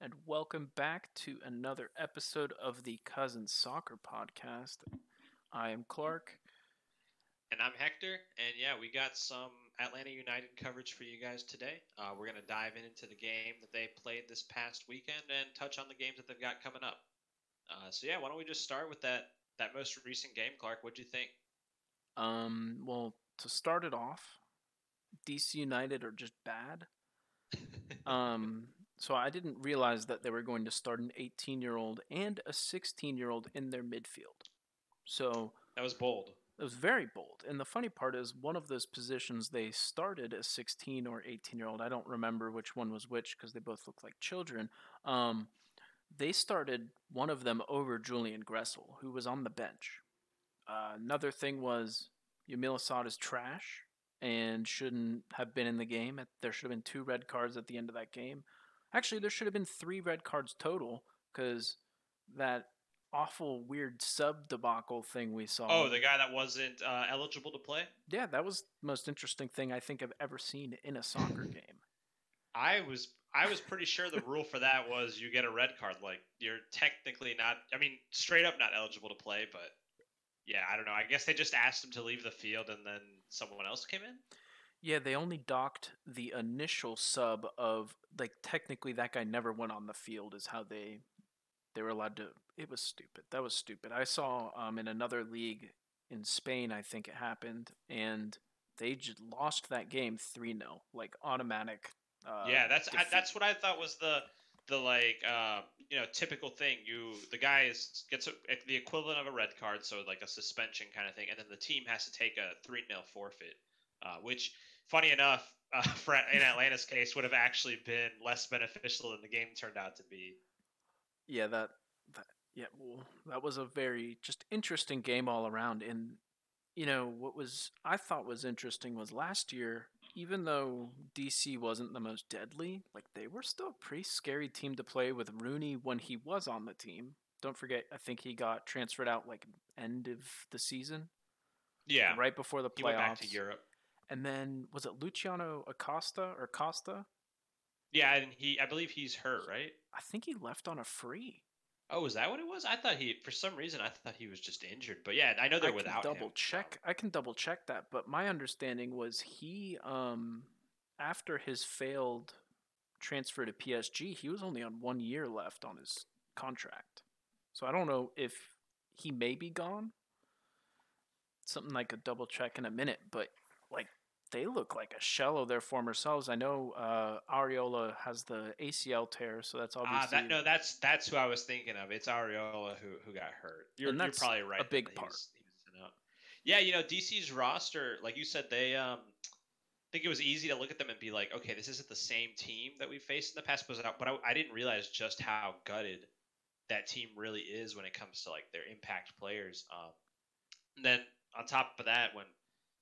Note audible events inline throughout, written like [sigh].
and welcome back to another episode of the Cousin Soccer Podcast. I am Clark. And I'm Hector, and yeah, we got some Atlanta United coverage for you guys today. Uh, we're going to dive into the game that they played this past weekend and touch on the games that they've got coming up. Uh, so yeah, why don't we just start with that that most recent game, Clark? What'd you think? Um, well, to start it off, DC United are just bad. [laughs] um, so I didn't realize that they were going to start an 18 year old and a 16 year old in their midfield. So that was bold. It was very bold. And the funny part is, one of those positions they started a 16 or 18 year old. I don't remember which one was which because they both look like children. Um, they started one of them over Julian Gressel, who was on the bench. Uh, another thing was Yamil Asad is trash and shouldn't have been in the game. There should have been two red cards at the end of that game. Actually, there should have been three red cards total because that awful weird sub debacle thing we saw. Oh, the guy that wasn't uh, eligible to play. Yeah, that was the most interesting thing I think I've ever seen in a soccer [laughs] game. I was I was pretty sure the rule for that was you get a red card. Like you're technically not. I mean, straight up not eligible to play. But yeah, I don't know. I guess they just asked him to leave the field, and then someone else came in. Yeah, they only docked the initial sub of like technically that guy never went on the field is how they they were allowed to it was stupid. That was stupid. I saw um, in another league in Spain, I think it happened, and they just lost that game 3-0, like automatic uh, Yeah, that's I, that's what I thought was the the like uh, you know typical thing. You the guy is gets a, the equivalent of a red card, so like a suspension kind of thing, and then the team has to take a three 0 forfeit, uh, which funny enough, uh, [laughs] for, in Atlanta's case, would have actually been less beneficial than the game turned out to be. Yeah, that, that yeah, well, that was a very just interesting game all around. And you know what was I thought was interesting was last year, even though DC wasn't the most deadly, like they were still a pretty scary team to play with Rooney when he was on the team. Don't forget, I think he got transferred out like end of the season. Yeah, right before the playoffs. He went back to Europe. And then was it Luciano Acosta or Costa? Yeah, and he I believe he's hurt, right? I think he left on a free. Oh, is that what it was? I thought he for some reason I thought he was just injured. But yeah, I know they're I without double him. check. I can double check that, but my understanding was he um after his failed transfer to PSG, he was only on 1 year left on his contract. So I don't know if he may be gone. Something like a double check in a minute, but like they look like a shell of their former selves. I know uh, Arriola has the ACL tear, so that's obviously. Ah, that, no, that's that's who I was thinking of. It's Arriola who who got hurt. You're, you're probably right. A big part. Yeah, you know DC's roster, like you said, they um, I think it was easy to look at them and be like, okay, this isn't the same team that we faced in the past. But I, I didn't realize just how gutted that team really is when it comes to like their impact players. Um, and then on top of that, when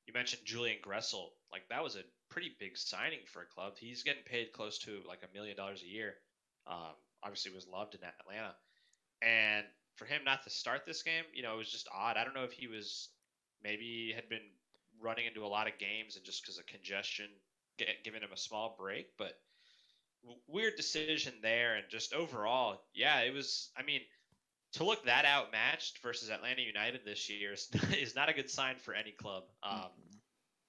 you mentioned Julian Gressel. Like that was a pretty big signing for a club. He's getting paid close to like a million dollars a year. Um, obviously, was loved in Atlanta, and for him not to start this game, you know, it was just odd. I don't know if he was maybe had been running into a lot of games and just because of congestion, get, giving him a small break, but weird decision there. And just overall, yeah, it was. I mean, to look that outmatched versus Atlanta United this year is, [laughs] is not a good sign for any club. Um, mm-hmm.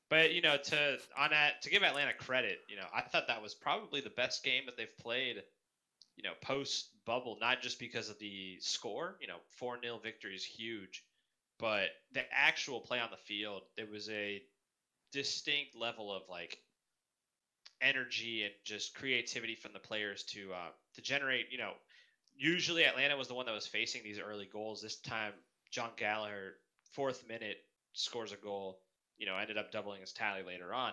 But you know, to on that to give Atlanta credit, you know, I thought that was probably the best game that they've played. You know, post bubble, not just because of the score. You know, four 0 victory is huge, but the actual play on the field, there was a distinct level of like energy and just creativity from the players to uh, to generate. You know, usually Atlanta was the one that was facing these early goals. This time, Jon Gallagher, fourth minute, scores a goal. You know, ended up doubling his tally later on.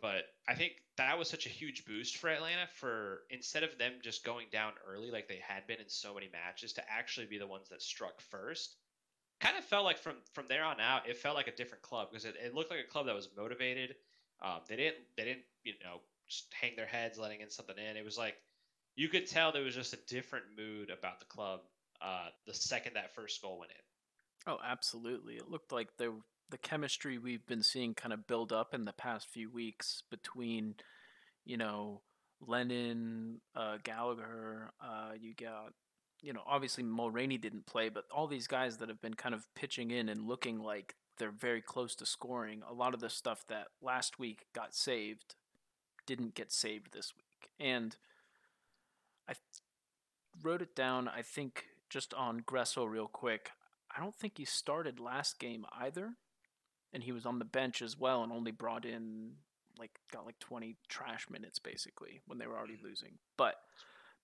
But I think that was such a huge boost for Atlanta for instead of them just going down early like they had been in so many matches to actually be the ones that struck first. Kind of felt like from from there on out, it felt like a different club because it, it looked like a club that was motivated. Um, they didn't they didn't you know just hang their heads letting in something in. It was like you could tell there was just a different mood about the club uh, the second that first goal went in. Oh, absolutely. It looked like the the chemistry we've been seeing kind of build up in the past few weeks between, you know, Lennon, uh, Gallagher. Uh, you got, you know, obviously Mulraney didn't play, but all these guys that have been kind of pitching in and looking like they're very close to scoring. A lot of the stuff that last week got saved didn't get saved this week. And I wrote it down, I think, just on Gressel real quick. I don't think he started last game either. And he was on the bench as well and only brought in like got like 20 trash minutes basically when they were already mm-hmm. losing. But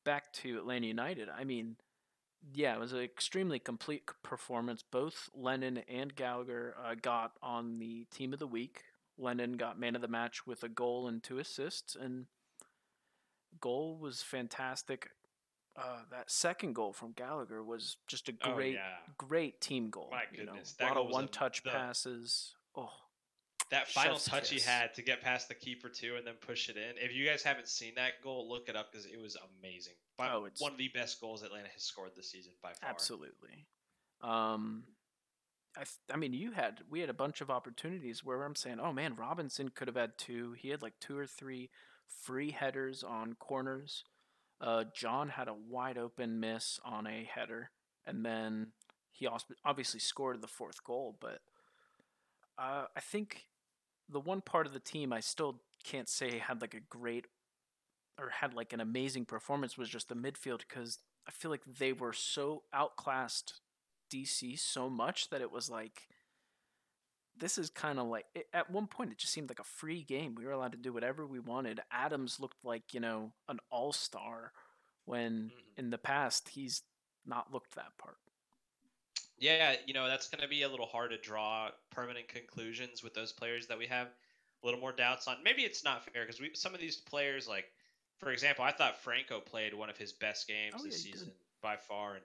back to Atlanta United, I mean, yeah, it was an extremely complete performance. Both Lennon and Gallagher uh, got on the team of the week. Lennon got man of the match with a goal and two assists, and goal was fantastic. Uh, that second goal from Gallagher was just a oh, great, oh, yeah. great team goal. My goodness, you know, a lot of one-touch passes. Oh, that final touch kiss. he had to get past the keeper too, and then push it in. If you guys haven't seen that goal, look it up because it was amazing. By, oh, it's one of the best goals Atlanta has scored this season by far. Absolutely. Um, I, I mean, you had we had a bunch of opportunities where I'm saying, oh man, Robinson could have had two. He had like two or three free headers on corners. Uh, Jahn had a wide open miss on a header, and then he obviously scored the fourth goal. But uh, I think the one part of the team I still can't say had like a great or had like an amazing performance was just the midfield because I feel like they were so outclassed DC so much that it was like this is kind of like it, at one point it just seemed like a free game. We were allowed to do whatever we wanted. Adams looked like, you know, an all-star when mm-hmm. in the past he's not looked that part. Yeah, you know, that's going to be a little hard to draw permanent conclusions with those players that we have a little more doubts on. Maybe it's not fair because we some of these players like for example, I thought Franco played one of his best games oh, this yeah, season by far and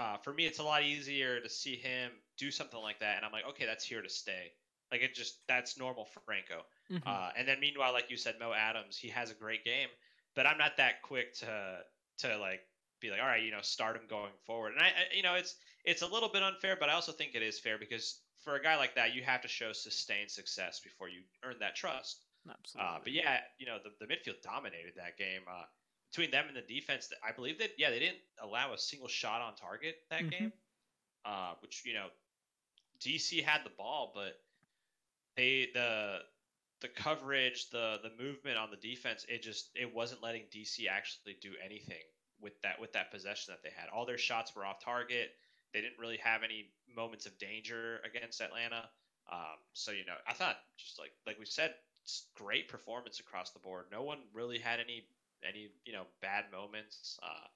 uh, for me, it's a lot easier to see him do something like that, and I'm like, okay, that's here to stay. Like it just that's normal for Franco. Mm-hmm. Uh, and then meanwhile, like you said, Mo Adams, he has a great game, but I'm not that quick to to like be like, all right, you know, start him going forward. And I, I you know, it's it's a little bit unfair, but I also think it is fair because for a guy like that, you have to show sustained success before you earn that trust. Absolutely. Uh, but yeah, you know, the, the midfield dominated that game. Uh, between them and the defense, I believe that yeah they didn't allow a single shot on target that mm-hmm. game, uh, which you know DC had the ball, but they the the coverage, the the movement on the defense, it just it wasn't letting DC actually do anything with that with that possession that they had. All their shots were off target. They didn't really have any moments of danger against Atlanta. Um, so you know, I thought just like like we said, great performance across the board. No one really had any any you know bad moments. Uh,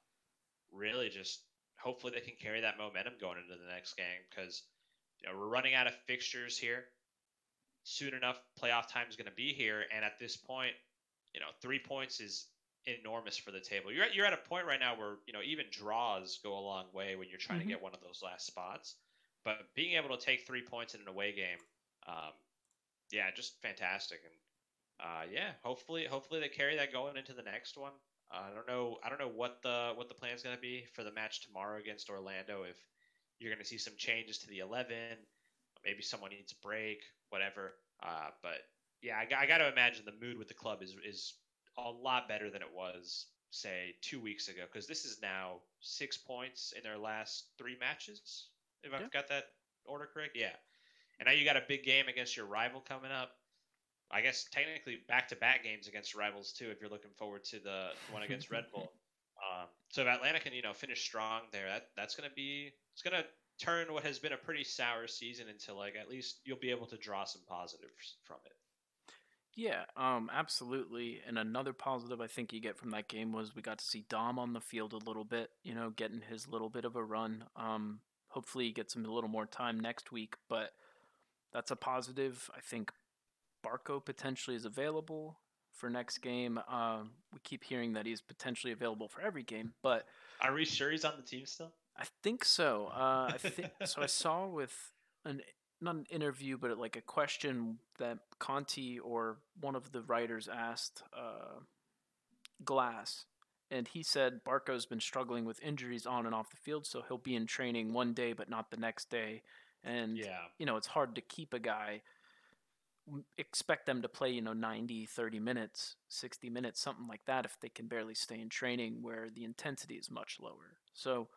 really, just hopefully they can carry that momentum going into the next game because you know we're running out of fixtures here. Soon enough, playoff time is going to be here, and at this point, you know, three points is enormous for the table. You're at, you're at a point right now where you know even draws go a long way when you're trying mm-hmm. to get one of those last spots. But being able to take three points in an away game, um, yeah, just fantastic. And uh, yeah, hopefully, hopefully they carry that going into the next one. Uh, I don't know. I don't know what the what the plan is going to be for the match tomorrow against Orlando. If you're going to see some changes to the eleven, maybe someone needs a break, whatever. Uh, but yeah, I, I got to imagine the mood with the club is is a lot better than it was say two weeks ago because this is now six points in their last three matches. If yeah. I've got that order correct, yeah. And now you got a big game against your rival coming up. I guess technically back-to-back games against rivals too. If you're looking forward to the one [laughs] against Red Bull, um, so if Atlanta can you know finish strong there, that that's gonna be it's gonna turn what has been a pretty sour season into like at least you'll be able to draw some positives from it. Yeah, um, absolutely. And another positive I think you get from that game was we got to see Damm on the field a little bit, you know, getting his little bit of a run. Um, hopefully he gets him a little more time next week, but that's a positive. I think Barco potentially is available for next game. Um, we keep hearing that he's potentially available for every game, but are we sure he's on the team still? I think so. Uh, I think [laughs] so. I saw with an not an interview, but like a question that Conti or one of the writers asked uh, Glass, and he said Barco's been struggling with injuries on and off the field, so he'll be in training one day but not the next day. And yeah. you know it's hard to keep a guy expect them to play, you know, 90, 30 minutes, 60 minutes, something like that if they can barely stay in training where the intensity is much lower. So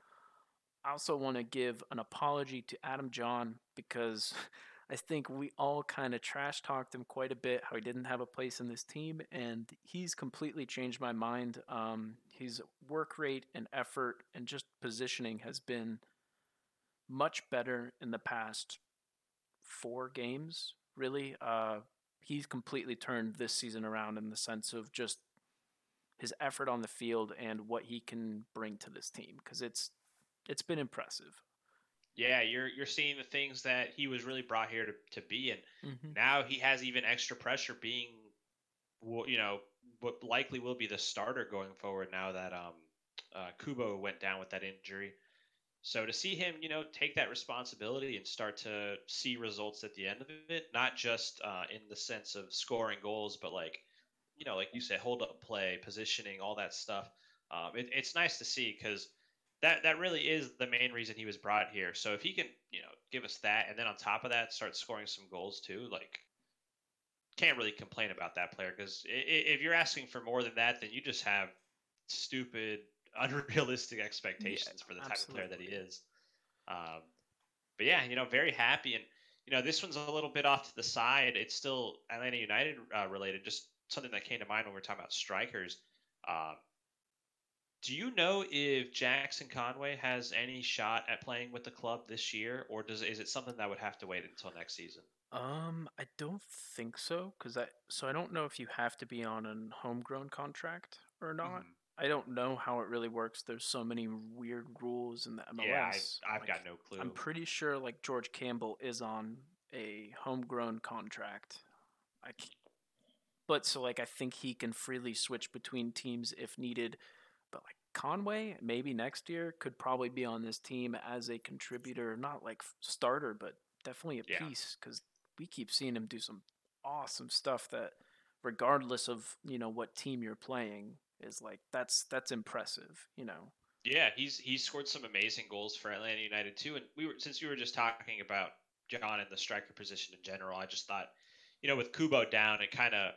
I also want to give an apology to Adam Jahn because [laughs] I think we all kind of trash talked him quite a bit how he didn't have a place in this team, and he's completely changed my mind. Um, his work rate and effort and just positioning has been much better in the past four games, really. Uh, he's completely turned this season around in the sense of just his effort on the field and what he can bring to this team because it's it's been impressive. Yeah, you're you're seeing the things that he was really brought here to, to be, and mm-hmm. now he has even extra pressure being, you know, what likely will be the starter going forward now that um, uh, Kubo went down with that injury. So to see him, you know, take that responsibility and start to see results at the end of it, not just uh, in the sense of scoring goals, but like, you know, like you said, hold up play, positioning, all that stuff. Um, it, it's nice to see because that that really is the main reason he was brought here. So if he can, you know, give us that, and then on top of that, start scoring some goals too, like can't really complain about that player because if you're asking for more than that, then you just have stupid, unrealistic expectations yeah, for the type absolutely. of player that he is. Um, but yeah, you know, very happy, and you know, this one's a little bit off to the side. It's still Atlanta United uh, related. Just something that came to mind when we are talking about strikers. Um, do you know if Jackson Conway has any shot at playing with the club this year, or does is it something that would have to wait until next season? Um, I don't think so, because I so I don't know if you have to be on a homegrown contract or not. Mm-hmm. I don't know how it really works. There's so many weird rules in the MLS. Yeah, I, have like, got no clue. I'm pretty sure like George Campbell is on a homegrown contract. I, but so like I think he can freely switch between teams if needed but like Conway, maybe next year, could probably be on this team as a contributor, not like starter, but definitely a yeah. piece because we keep seeing him do some awesome stuff that, regardless of you know what team you're playing, is like that's that's impressive. You know. Yeah, he's he's scored some amazing goals for Atlanta United too. And we were since we were just talking about Jahn and the striker position in general, I just thought, you know, with Kubo down, it kind of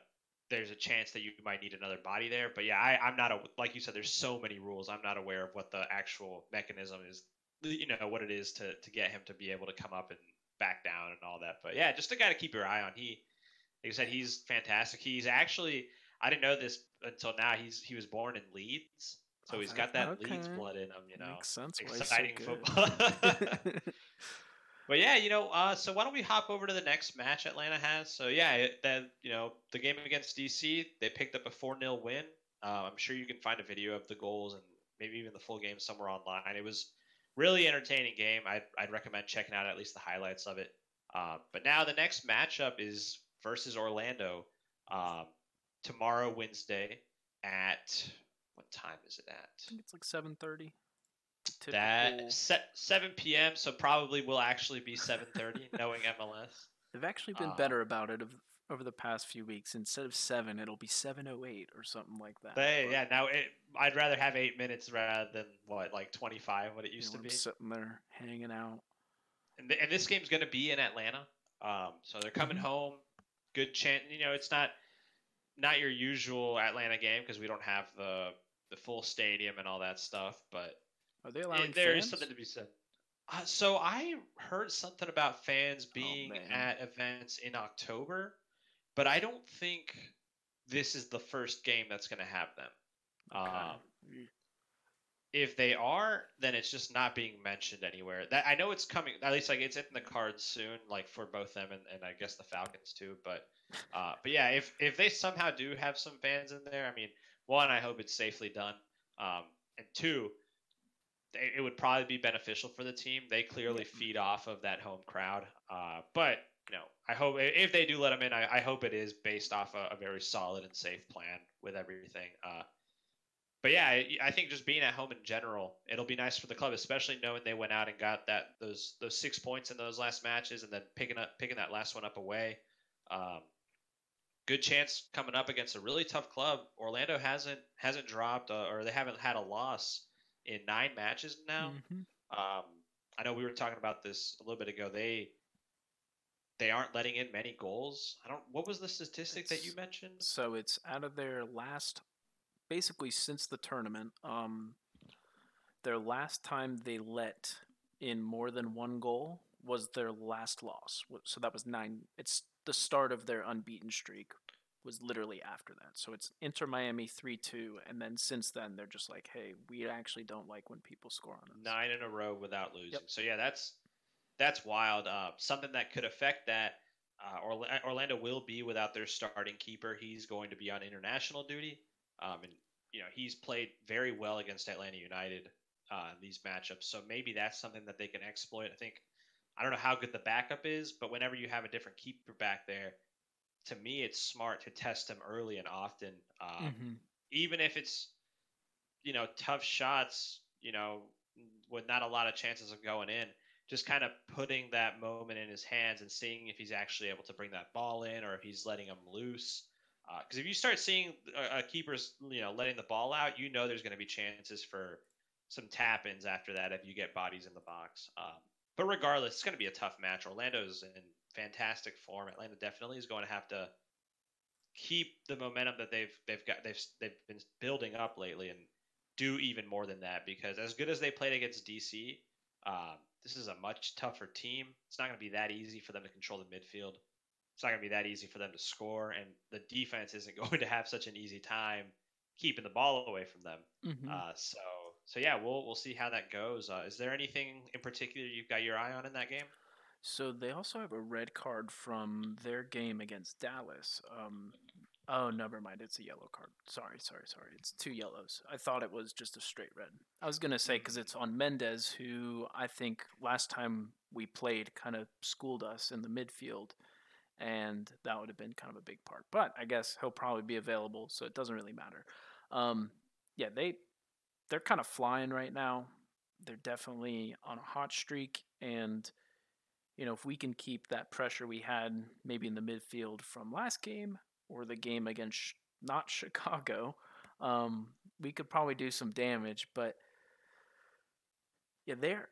there's a chance that you might need another body there. But yeah, I, I'm not a like you said. There's so many rules. I'm not aware of what the actual mechanism is. You know what it is to to get him to be able to come up and back down and all that. But yeah, just a guy to keep your eye on. He, like I said, he's fantastic. He's actually I didn't know this until now. He's he was born in Leeds, so he's got that okay. Leeds blood in him. You know, makes sense. Exciting so football. [laughs] [laughs] But yeah, you know, uh, so why don't we hop over to the next match Atlanta has? So yeah, that you know, the game against DC, they picked up a four 0 win. Uh, I'm sure you can find a video of the goals and maybe even the full game somewhere online. It was really entertaining game. I'd, I'd recommend checking out at least the highlights of it. Uh, but now the next matchup is versus Orlando um, tomorrow, Wednesday at what time is it at? I think it's like seven thirty. That set 7 p.m. So probably will actually be 7:30, [laughs] knowing MLS. They've actually been uh, better about it of, over the past few weeks. Instead of seven, it'll be 7:08 or something like that. They, yeah, now it, I'd rather have eight minutes rather than what like 25, what it used to be. Sitting there hanging out. And, th- and this game's going to be in Atlanta, um, so they're coming mm-hmm. home. Good chance. You know, it's not not your usual Atlanta game because we don't have the the full stadium and all that stuff, but are they allowing? There fans? is something to be said. Uh, so I heard something about fans oh, being oh, at events in October, but I don't think this is the first game that's going to have them. Okay. Um, if they are, then it's just not being mentioned anywhere. That I know it's coming. At least like it's in the cards soon, like for both them and, and I guess the Falcons too. But uh, but yeah, if if they somehow do have some fans in there, I mean, one, I hope it's safely done, um, and two, it would probably be beneficial for the team. They clearly feed off of that home crowd. Uh, but you know, I hope if they do let them in, I, I hope it is based off a, a, very solid and safe plan with everything. Uh, but yeah, I, I, think just being at home in general, it'll be nice for the club, especially knowing they went out and got that those those six points in those last matches, and then picking up picking that last one up away. Um, good chance coming up against a really tough club. Orlando hasn't hasn't dropped uh, or they haven't had a loss in nine matches now. Mm-hmm. Um, I know we were talking about this a little bit ago. They they aren't letting in many goals. I don't. What was the statistic it's, that you mentioned? So it's out of their last, basically since the tournament. Um, their last time they let in more than one goal was their last loss. So that was nine. It's the start of their unbeaten streak. Was literally after that. So it's Inter Miami three two, and then since then they're just like, hey, we actually don't like when people score on us. Nine in a row without losing. Yep. So yeah, that's that's wild. Uh, something that could affect that. Uh, Orlando will be without their starting keeper. He's going to be on international duty, um, and you know he's played very well against Atlanta United uh, in these matchups. So maybe that's something that they can exploit. I think I don't know how good the backup is, but whenever you have a different keeper back there, to me it's smart to test them early and often, um, mm-hmm. even if it's you know tough shots, you know, with not a lot of chances of going in. Just kind of putting that moment in his hands and seeing if he's actually able to bring that ball in or if he's letting him loose. Because uh, if you start seeing a, a keeper's, you know, letting the ball out, you know there's going to be chances for some tap ins after that if you get bodies in the box. Um, but regardless, it's going to be a tough match. Orlando's in fantastic form. Atlanta definitely is going to have to keep the momentum that they've they've got they've they've been building up lately and do even more than that because as good as they played against DC, um, this is a much tougher team. It's not going to be that easy for them to control the midfield. It's not going to be that easy for them to score, and the defense isn't [laughs] going to have such an easy time keeping the ball away from them. Mm-hmm. Uh, so so yeah, we'll we'll see how that goes. Uh, is there anything in particular you've got your eye on in that game? So they also have a red card from their game against Dallas. Um, oh, never mind. It's a yellow card. Sorry, sorry, sorry. It's two yellows. I thought it was just a straight red. I was gonna say because it's on Mendez, who I think last time we played kind of schooled us in the midfield, and that would have been kind of a big part. But I guess he'll probably be available, so it doesn't really matter. Um, yeah, they they're kind of flying right now. They're definitely on a hot streak, and you know if we can keep that pressure we had maybe in the midfield from last game or the game against not [laughs] Chicago, um, we could probably do some damage. But yeah, they're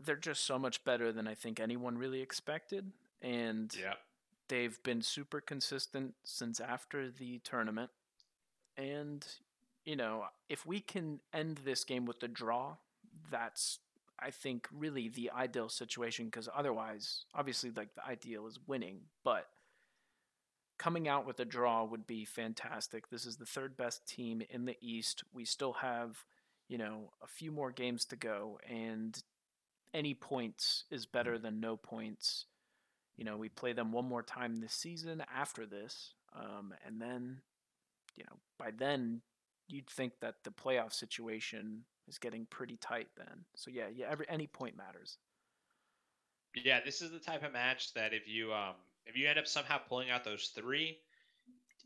they're just so much better than I think anyone really expected, and yeah. they've been super consistent since after the tournament. And you know, if we can end this game with a draw, that's I think really the ideal situation because otherwise, obviously, like the ideal is winning, but coming out with a draw would be fantastic. This is the third best team in the East. We still have, you know, a few more games to go, and any points is better than no points. You know, we play them one more time this season after this, um, and then, you know, by then you'd think that the playoff situation is getting pretty tight then. So yeah, yeah, every any point matters. Yeah, this is the type of match that if you um if you end up somehow pulling out those three,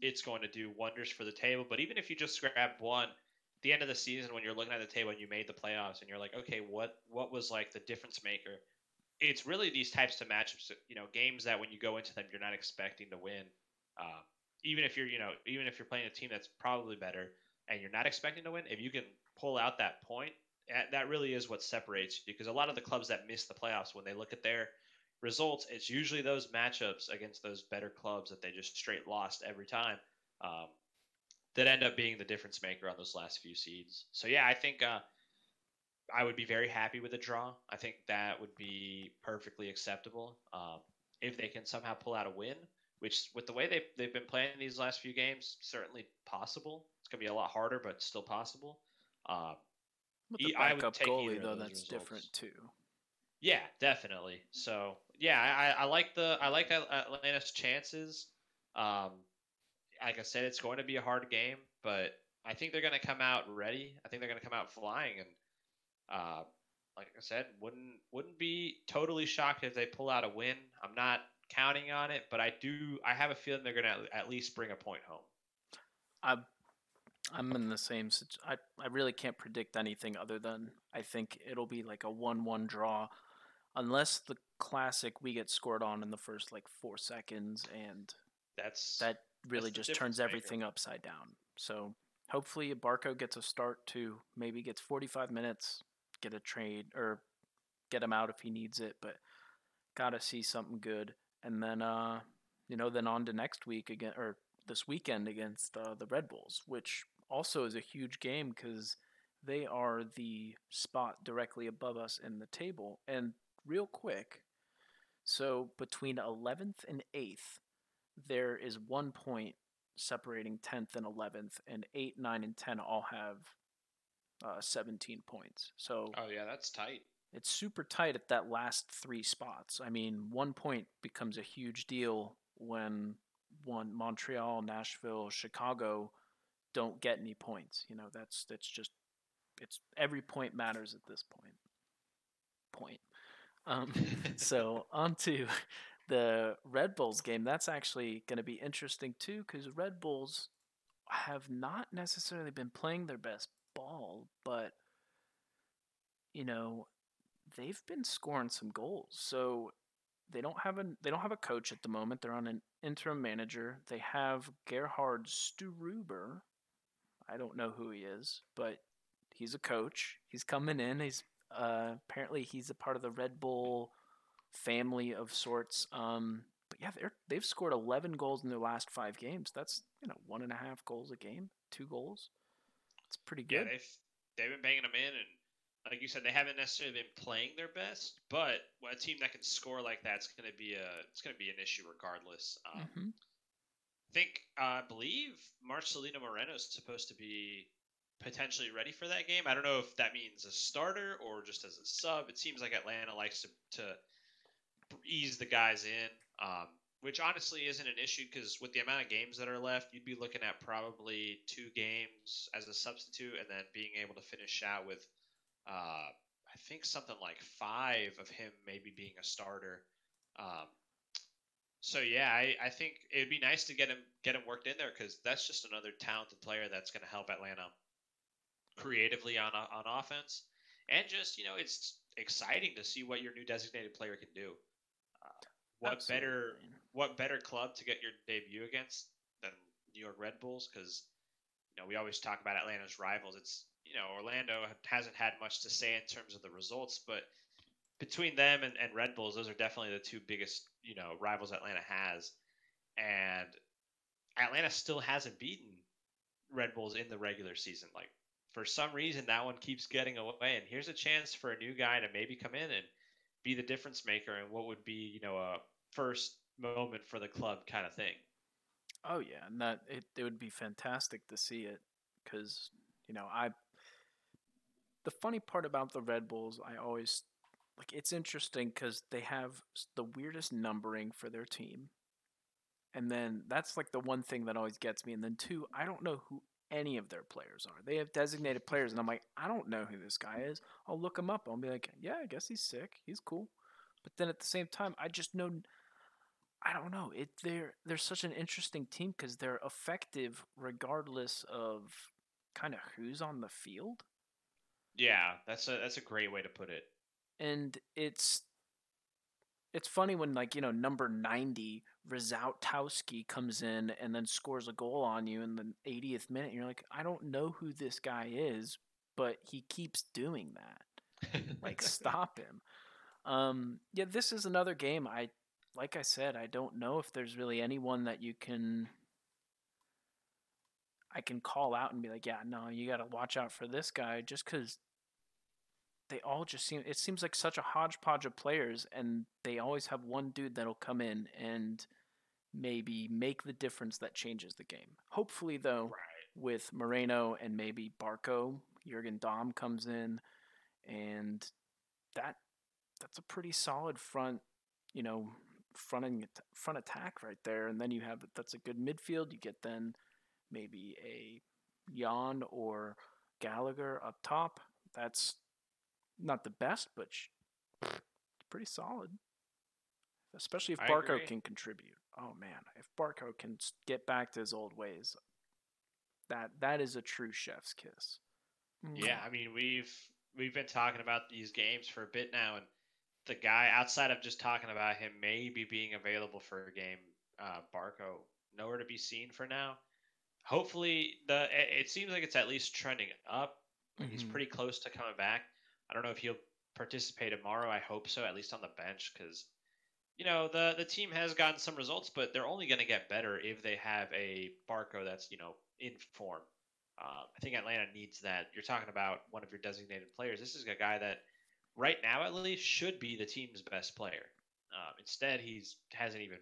it's going to do wonders for the table. But even if you just grab one, the end of the season when you're looking at the table and you made the playoffs and you're like, okay, what what was like the difference maker? It's really these types of matchups, you know, games that when you go into them, you're not expecting to win. Uh, even if you're, you know, even if you're playing a team that's probably better, and you're not expecting to win, if you can pull out that point, that really is what separates you. Because a lot of the clubs that miss the playoffs, when they look at their results, it's usually those matchups against those better clubs that they just straight lost every time um, that end up being the difference maker on those last few seeds. So yeah, I think uh, I would be very happy with a draw. I think that would be perfectly acceptable um, if they can somehow pull out a win. Which, with the way they they've been playing these last few games, certainly possible It's going to be a lot harder, but still possible. Uh, With the backup goalie, though, that's results. different too. Yeah, definitely. So yeah, I, I like the I like Atlanta's chances. Um, like I said, it's going to be a hard game, but I think they're going to come out ready. I think they're going to come out flying, and uh, like I said, wouldn't wouldn't be totally shocked if they pull out a win. I'm not counting on it, but I do. I have a feeling they're going to at least bring a point home. I'm I'm in the same. I I really can't predict anything other than I think it'll be like a one-one draw, unless the classic we get scored on in the first like four seconds, and that's that really that's just turns everything maker. upside down. So hopefully Barco gets a start too. Maybe gets 45 minutes, get a trade or get him out if he needs it. But got to see something good, and then uh, you know, then on to next week again or this weekend against uh, the Red Bulls, which also is a huge game because they are the spot directly above us in the table. And real quick, so between 11th and 8th, there is one point separating 10th and 11th, and 8, 9, and 10 all have uh, 17 points. So oh yeah, that's tight. It's super tight at that last three spots. I mean, one point becomes a huge deal when one Montreal, Nashville, Chicago don't get any points. You know, that's that's just it's every point matters at this point. Point. Um, [laughs] so on to the Red Bulls game. That's actually going to be interesting too, because Red Bulls have not necessarily been playing their best ball, but you know they've been scoring some goals. So they don't have a they don't have a coach at the moment. They're on an interim manager. They have Gerhard Struber. I don't know who he is, but he's a coach. He's coming in. He's uh, apparently he's a part of the Red Bull family of sorts. Um, but yeah, they're they've scored 11 goals in their last five games. That's you know one and a half goals a game, two goals. It's pretty good. Yeah, they've they've been banging them in, and like you said, they haven't necessarily been playing their best. But a team that can score like that's going to be a it's going to be an issue regardless. Um, mm-hmm. I think uh, I believe Marcelino Moreno is supposed to be potentially ready for that game. I don't know if that means a starter or just as a sub. It seems like Atlanta likes to, to ease the guys in, um, which honestly isn't an issue because with the amount of games that are left, you'd be looking at probably two games as a substitute and then being able to finish out with, uh, I think something like five of him maybe being a starter. Um, so yeah, I, I think it'd be nice to get him get him worked in there because that's just another talented player that's going to help Atlanta creatively on on offense, and just you know it's exciting to see what your new designated player can do. Uh, what Absolutely. better what better club to get your debut against than New York Red Bulls? Because you know we always talk about Atlanta's rivals. It's you know Orlando hasn't had much to say in terms of the results, but between them and, and Red Bulls, those are definitely the two biggest you know rivals Atlanta has, and Atlanta still hasn't beaten Red Bulls in the regular season. Like for some reason that one keeps getting away and here's a chance for a new guy to maybe come in and be the difference maker and what would be you know a first moment for the club kind of thing oh yeah and that it, it would be fantastic to see it because you know i the funny part about the red bulls i always like it's interesting because they have the weirdest numbering for their team and then that's like the one thing that always gets me and then two i don't know who any of their players are. They have designated players, and I'm like, I don't know who this guy is. I'll look him up. I'll be like, yeah, I guess he's sick. He's cool. But then at the same time, I just know. I don't know. It they're they're such an interesting team because they're effective regardless of kind of who's on the field. Yeah, that's a that's a great way to put it. And it's it's funny when like you know number 90 Rzautowski comes in and then scores a goal on you in the 80th minute you're like I don't know who this guy is but he keeps doing that like [laughs] stop him um yeah this is another game I like I said I don't know if there's really anyone that you can I can call out and be like yeah no you got to watch out for this guy just cuz they all just seem it seems like such a hodgepodge of players and they always have one dude that'll come in and maybe make the difference that changes the game. Hopefully though right. with Moreno and maybe Barco, Jurgen Damm comes in and that that's a pretty solid front, you know, front front attack right there and then you have that's a good midfield. You get then maybe a Jahn or Gallagher up top. That's not the best, but it's pretty solid. Especially if Barco can contribute. Oh man, if Barco can get back to his old ways, that that is a true chef's kiss. Yeah, mm. I mean we've we've been talking about these games for a bit now, and the guy outside of just talking about him maybe being available for a game, uh, Barco nowhere to be seen for now. Hopefully, the it seems like it's at least trending up. Mm-hmm. He's pretty close to coming back. I don't know if he'll participate tomorrow. I hope so, at least on the bench, because you know the the team has gotten some results, but they're only going to get better if they have a Barco that's you know in form. Um, I think Atlanta needs that. You're talking about one of your designated players. This is a guy that, right now at least, should be the team's best player. Um, instead, he's hasn't even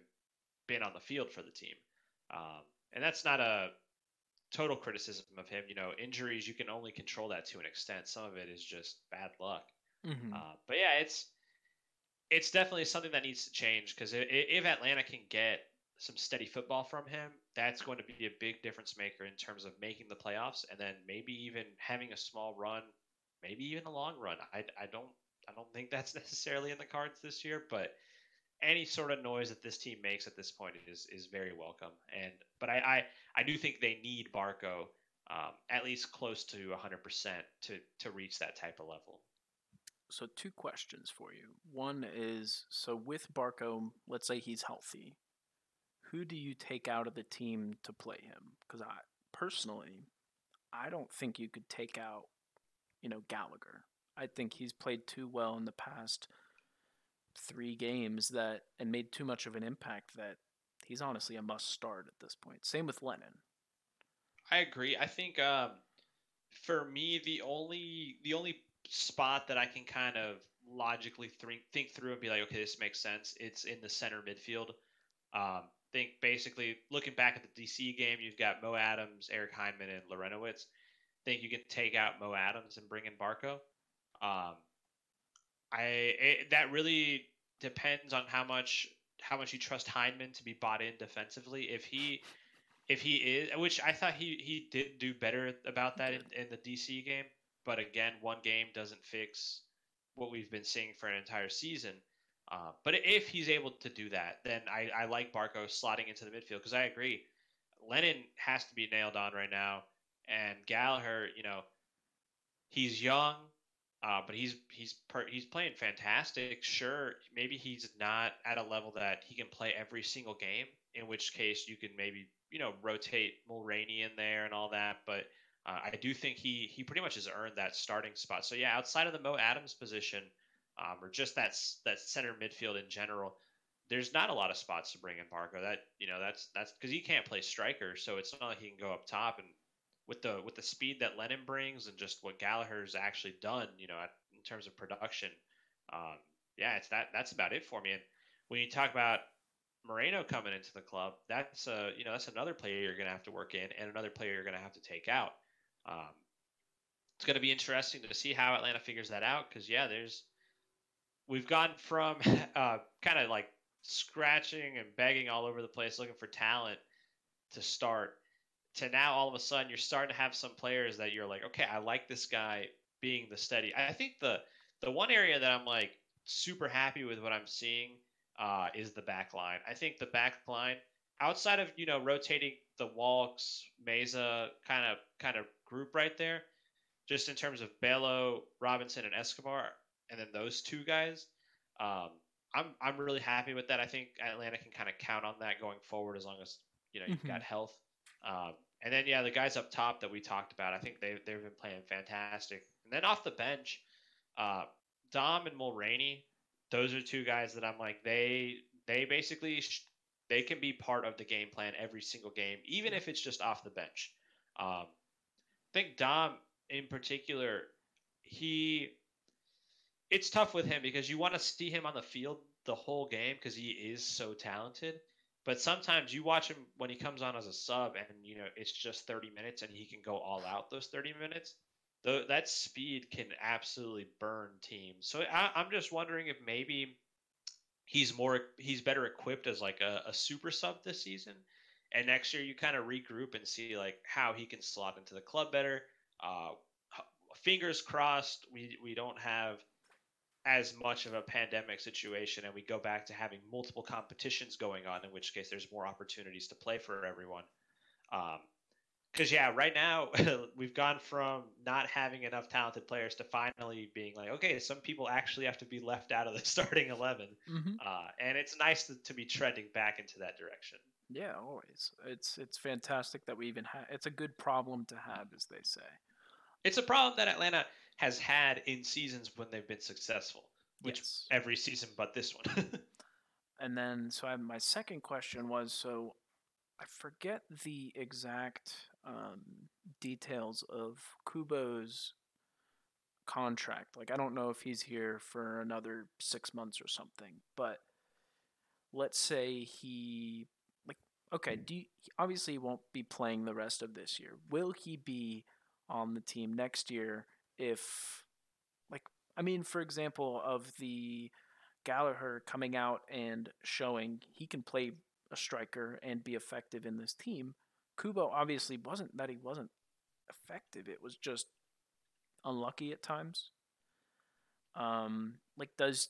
been on the field for the team, um, and that's not a total criticism of him. You know, injuries you can only control that to an extent. Some of it is just bad luck. Mm-hmm. Uh, but yeah, it's it's definitely something that needs to change because if Atlanta can get some steady football from him, that's going to be a big difference maker in terms of making the playoffs and then maybe even having a small run, maybe even a long run. I, I don't I don't think that's [laughs] necessarily in the cards this year, but any sort of noise that this team makes at this point is is very welcome. And but I I, I do think they need Barco um, at least close to 100% to to reach that type of level. So two questions for you. One is so with Barco, let's say he's healthy. Who do you take out of the team to play him? Because I personally, I don't think you could take out, you know, Gallagher. I think he's played too well in the past three games that and made too much of an impact that he's honestly a must start at this point. Same with Lennon. I agree. I think um, for me the only the only spot that I can kind of logically think think through and be like, okay, this makes sense. It's in the center midfield. Um, think basically looking back at the DC game, you've got Mo Adams, Eric Hyndman, and Larentowicz. Think you can take out Mo Adams and bring in Barco. Um, I it, that really depends on how much how much you trust Hyndman to be bought in defensively. If he if he is, which I thought he he did do better about that in, in the DC game, but again, one game doesn't fix what we've been seeing for an entire season. Uh, but if he's able to do that, then I, I like Barco slotting into the midfield because I agree. Lennon has to be nailed on right now, and Gallagher, you know, he's young. Uh, but he's he's per, he's playing fantastic. Sure, maybe he's not at a level that he can play every single game. In which case, you can maybe you know rotate Mulraney in there and all that. But uh, I do think he he pretty much has earned that starting spot. So yeah, outside of the Mo Adams position, um, or just that that center midfield in general, there's not a lot of spots to bring in Barco. That you know that's that's because he can't play striker, so it's not like he can go up top and with the with the speed that Lennon brings and just what Gallagher's actually done, you know, in terms of production, um, yeah, it's that that's about it for me. And when you talk about Moreno coming into the club, that's uh, you know that's another player you're going to have to work in, and another player you're going to have to take out. Um, it's going to be interesting to see how Atlanta figures that out because yeah, there's we've gone from [laughs] uh, kind of like scratching and begging all over the place looking for talent to start to now all of a sudden you're starting to have some players that you're like, okay, I like this guy being the steady. I think the the one area that I'm like super happy with what I'm seeing uh, is the back line. I think the back line, outside of you know rotating the Walkes, Meza kind of kind of group right there, just in terms of Bello, Robinson, and Escobar, and then those two guys. Um, I'm I'm really happy with that. I think Atlanta can kind of count on that going forward as long as you know you've mm-hmm. got health. Um, and then yeah, the guys up top that we talked about, I think they they've been playing fantastic. And then off the bench, uh, Damm and Mulraney, those are two guys that I'm like they they basically sh- they can be part of the game plan every single game, even if it's just off the bench. Um, I think Damm in particular, he it's tough with him because you want to see him on the field the whole game because he is so talented. But sometimes you watch him when he comes on as a sub, and you know it's just 30 minutes, and he can go all out those 30 minutes. Though that speed can absolutely burn teams. So I, am just wondering if maybe he's more he's better equipped as like a, a super sub this season, and next year you kind of regroup and see like how he can slot into the club better. Uh, fingers crossed, we we don't have as much of a pandemic situation and we go back to having multiple competitions going on, in which case there's more opportunities to play for everyone. Because, um, yeah, right now [laughs] we've gone from not having enough talented players to finally being like, okay, some people actually have to be left out of the [laughs] starting 11. Mm-hmm. Uh, and it's nice to, to be trending back into that direction. Yeah, always. It's it's fantastic that we even have. It's a good problem to have, as they say. It's a problem that Atlanta has had in seasons when they've been successful, which yes. every season but this one. [laughs] and then so I, my second question was so I forget the exact um, details of Kubo's contract. Like I don't know if he's here for another six months or something, but let's say he like okay, do you, obviously he won't be playing the rest of this year. Will he be on the team next year if like I mean for example of the Gallagher coming out and showing he can play a striker and be effective in this team. Cubo obviously wasn't that he wasn't effective. It was just unlucky at times. Um, like does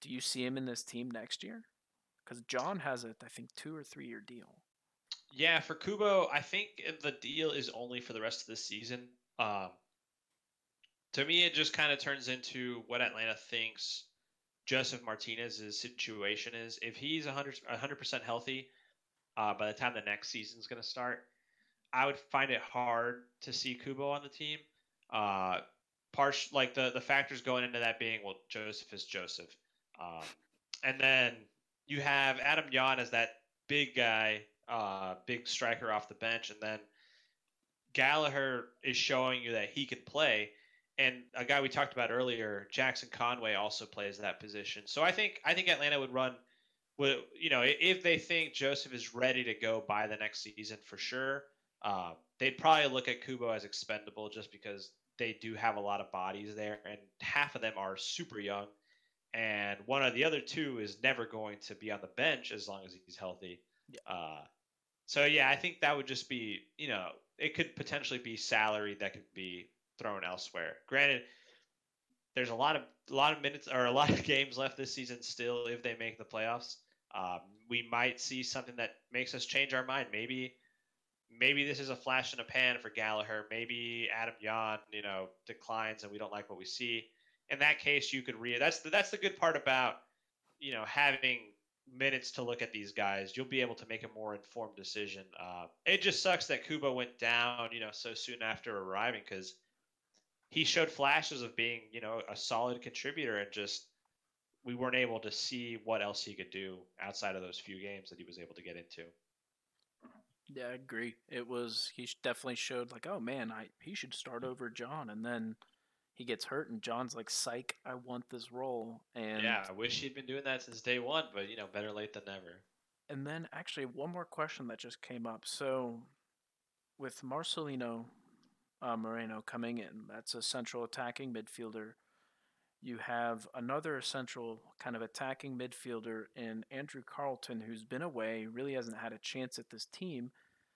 do you see him in this team next year? Because Jon has a I think two or three year deal. Yeah, for Cubo, I think the deal is only for the rest of the season. Um, to me, it just kind of turns into what Atlanta thinks Josef Martinez's situation is. If he's 100 percent healthy uh, by the time the next season is going to start, I would find it hard to see Cubo on the team. Uh, like the the factors going into that being well, Josef is Joseph, um, and then you have Adam Jahn as that big guy, uh, big striker off the bench, and then Gallagher is showing you that he can play. And a guy we talked about earlier, Jackson Conway, also plays that position. So I think I think Atlanta would run, you know, if they think Josef is ready to go by the next season for sure, uh, they'd probably look at Cubo as expendable just because they do have a lot of bodies there, and half of them are super young, and one of the other two is never going to be on the bench as long as he's healthy. Yeah. Uh, so yeah, I think that would just be you know it could potentially be salary that could be thrown elsewhere. Granted, there's a lot of a lot of minutes or a lot of [laughs] games left this season still if they make the playoffs. Um, we might see something that makes us change our mind. Maybe maybe this is a flash in a pan for Gallagher. Maybe Adam Jahn, you know, declines and we don't like what we see. In that case, you could re. That's the, that's the good part about you know having minutes to look at these guys. You'll be able to make a more informed decision. Uh, it just sucks that Cubo went down, you know, so soon after arriving because he showed flashes of being, you know, a solid contributor and just we weren't able to see what else he could do outside of those few games that he was able to get into. Yeah, I agree. It was he definitely showed like, oh man, I he should start mm-hmm. over Jon, and then he gets hurt, and Jon's like, psych, I want this role. And yeah, I wish he'd been doing that since day one, but you know, better late than never. And then actually, one more question that just came up. So, with Marcelino uh, Moreno coming in, that's a central attacking midfielder. You have another central kind of attacking midfielder in Andrew Carleton, who's been away, really hasn't had a chance at this team,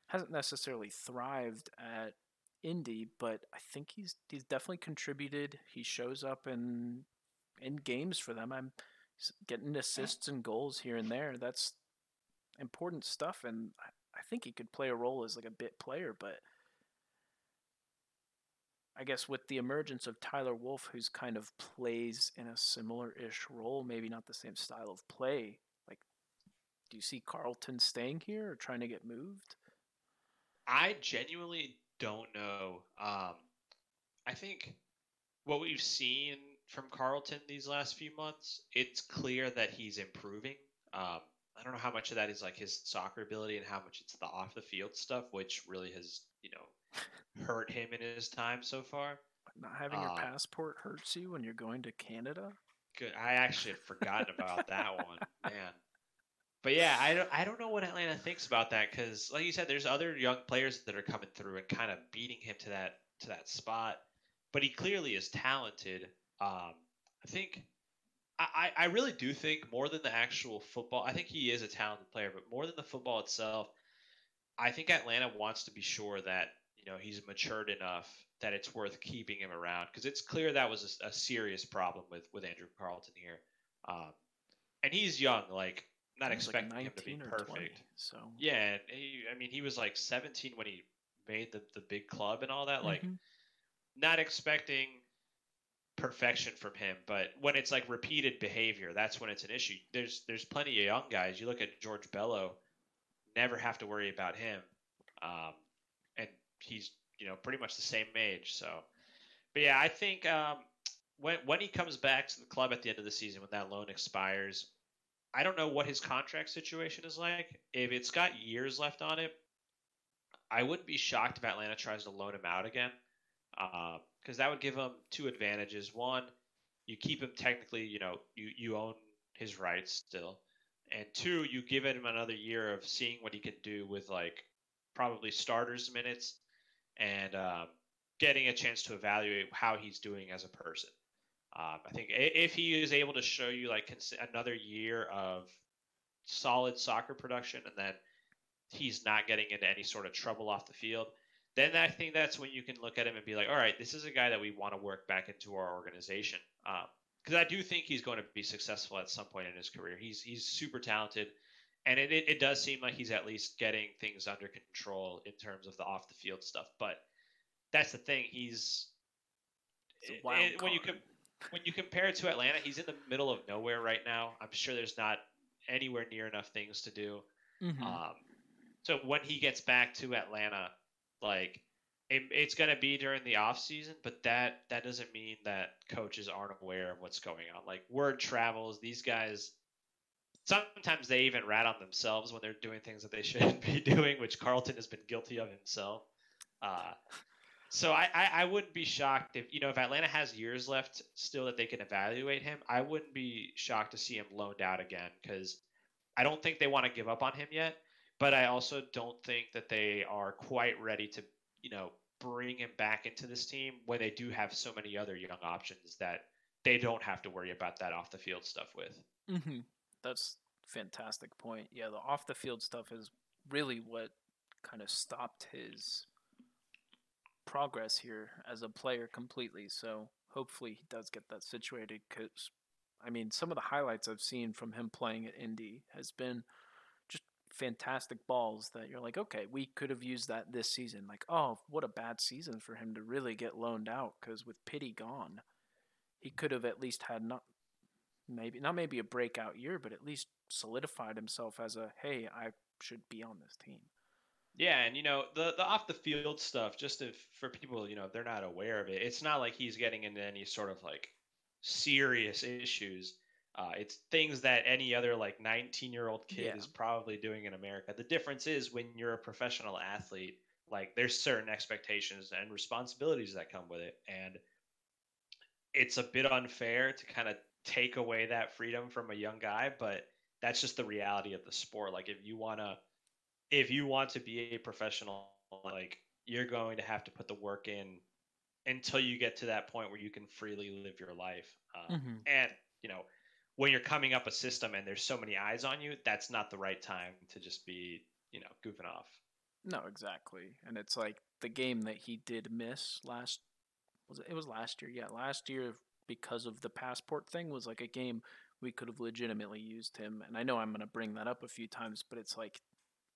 hasn't necessarily thrived at Indy, but I think he's he's definitely contributed. He shows up in in games for them. I'm getting assists and goals here and there. That's important stuff, and I think he could play a role as like a bit player, but I guess with the emergence of Tyler Wolff, who's kind of plays in a similar ish role, maybe not the same style of play, like, do you see Carleton staying here or trying to get moved? I genuinely don't know. Um, I think what we've seen from Carleton these last few months, it's clear that he's improving. Um, I don't know how much of that is like his soccer ability and how much it's the off the field stuff, which really has, you know, hurt him in his time so far. Not having your uh, passport hurts you when you're going to Canada. Good. I actually had forgotten about that [laughs] one, man. But yeah, I don't I don't know what Atlanta thinks about that because, like you said, there's other young players that are coming through and kind of beating him to that to that spot. But he clearly is talented. Um, I think I, I really do think more than the actual football. I think he is a talented player, but more than the football itself, I think Atlanta wants to be sure that you know he's matured enough that it's worth keeping him around because it's clear that was a, a, serious problem with with Andrew Carleton here, um, and he's young, like not expecting like him to be perfect. 20, so yeah, he, I mean he was like 17 when he made the the big club and all that, like mm-hmm. not expecting perfection from him, but when it's like repeated behavior, that's when it's an issue. There's there's plenty of young guys. You look at George Bello, never have to worry about him. Um, and he's you know pretty much the same age. So, but yeah, I think um, when when he comes back to the club at the end of the season when that loan expires, I don't know what his contract situation is like. If it's got years left on it, I wouldn't be shocked if Atlanta tries to loan him out again, because uh, that would give him two advantages. One, you keep him technically, you know, you you own his rights still, and two, you give him another year of seeing what he can do with like probably starters minutes and um, getting a chance to evaluate how he's doing as a person. Um, I think if he is able to show you like another year of solid soccer production, and then he's not getting into any sort of trouble off the field, then I think that's when you can look at him and be like, all right, this is a guy that we want to work back into our organization. Because I do think he's going to be successful at some point in his career. He's he's super talented, and it, it, it does seem like he's at least getting things under control in terms of the off the field stuff. But that's the thing. He's it, when you when you compare it to Atlanta, he's in the middle of nowhere right now. I'm sure there's not anywhere near enough things to do. Mm-hmm. Um, so when he gets back to Atlanta, like it, it's going to be during the off season, but that that doesn't mean that coaches aren't aware of what's going on. Like word travels, these guys sometimes they even rat on themselves when they're doing things that they [laughs] shouldn't be doing, which Carleton has been guilty of himself. Uh, so I, I, I, wouldn't be shocked if you know if Atlanta has years left still that they can evaluate him. I wouldn't be shocked to see him loaned out again because I don't think they want to give up on him yet. But I also don't think that they are quite ready to you know bring him back into this team when they do have so many other young options that they don't have to worry about that off the field stuff with. Mm-hmm. That's fantastic point. Yeah, the off the field stuff is really what kind of stopped his progress here as a player completely. So hopefully he does get that situated because, I mean, some of the highlights I've seen from him playing at Indy has been fantastic balls that you're like, okay, we could have used that this season. Like, oh, what a bad season for him to really get loaned out because with Pity gone, he could have at least had not maybe not maybe a breakout year, but at least solidified himself as a hey, I should be on this team. Yeah, and you know the the off the field stuff. Just if for people, you know, if they're not aware of it, it's not like he's getting into any sort of like serious issues. Uh, it's things that any other like 19 year old kid yeah. is probably doing in America. The difference is when you're a professional athlete, like there's certain expectations and responsibilities that come with it, and it's a bit unfair to kind of take away that freedom from a young guy, but that's just the reality of the sport. Like if you want to if you want to be a professional, like you're going to have to put the work in until you get to that point where you can freely live your life. Um, mm-hmm. And you know, when you're coming up a system and there's so many eyes on you, that's not the right time to just be, you know, goofing off. No, exactly. And it's like the game that he did miss last was it, it was last year. Yeah, last year because of the passport thing was like a game we could have legitimately used him. And I know I'm going to bring that up a few times, but it's like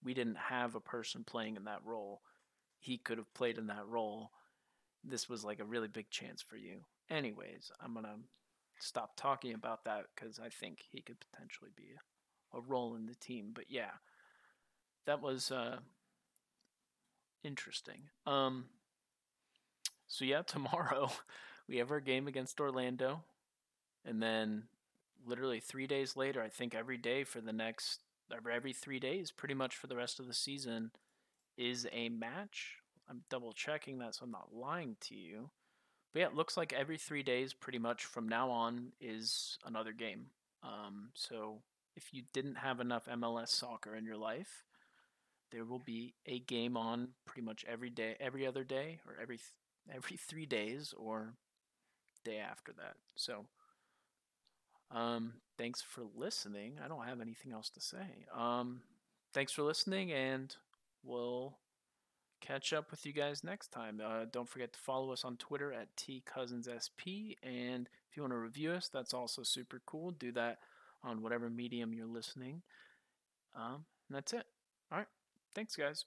we didn't have a person playing in that role. He could have played in that role. This was like a really big chance for you. Anyways, I'm going to stop talking about that because I think he could potentially be a, role in the team. But yeah, that was uh, interesting. Um, so yeah, [laughs] tomorrow we have our game against Orlando, and then literally three days later, I think every day for the next every three days, pretty much for the rest of the season, is a match. I'm double checking that so I'm not lying to you. But yeah, it looks like every three days, pretty much from now on, is another game. Um, so if you didn't have enough MLS soccer in your life, there will be a game on pretty much every day, every other day, or every [laughs] every three days, or day after that. So um, thanks for listening. I don't have anything else to say. Um, thanks for listening, and we'll catch up with you guys next time. Uh, don't forget to follow us on Twitter at tcousinssp, and if you want to review us, that's also super cool. Do that on whatever medium you're listening. Um, and that's it. All right. Thanks, guys.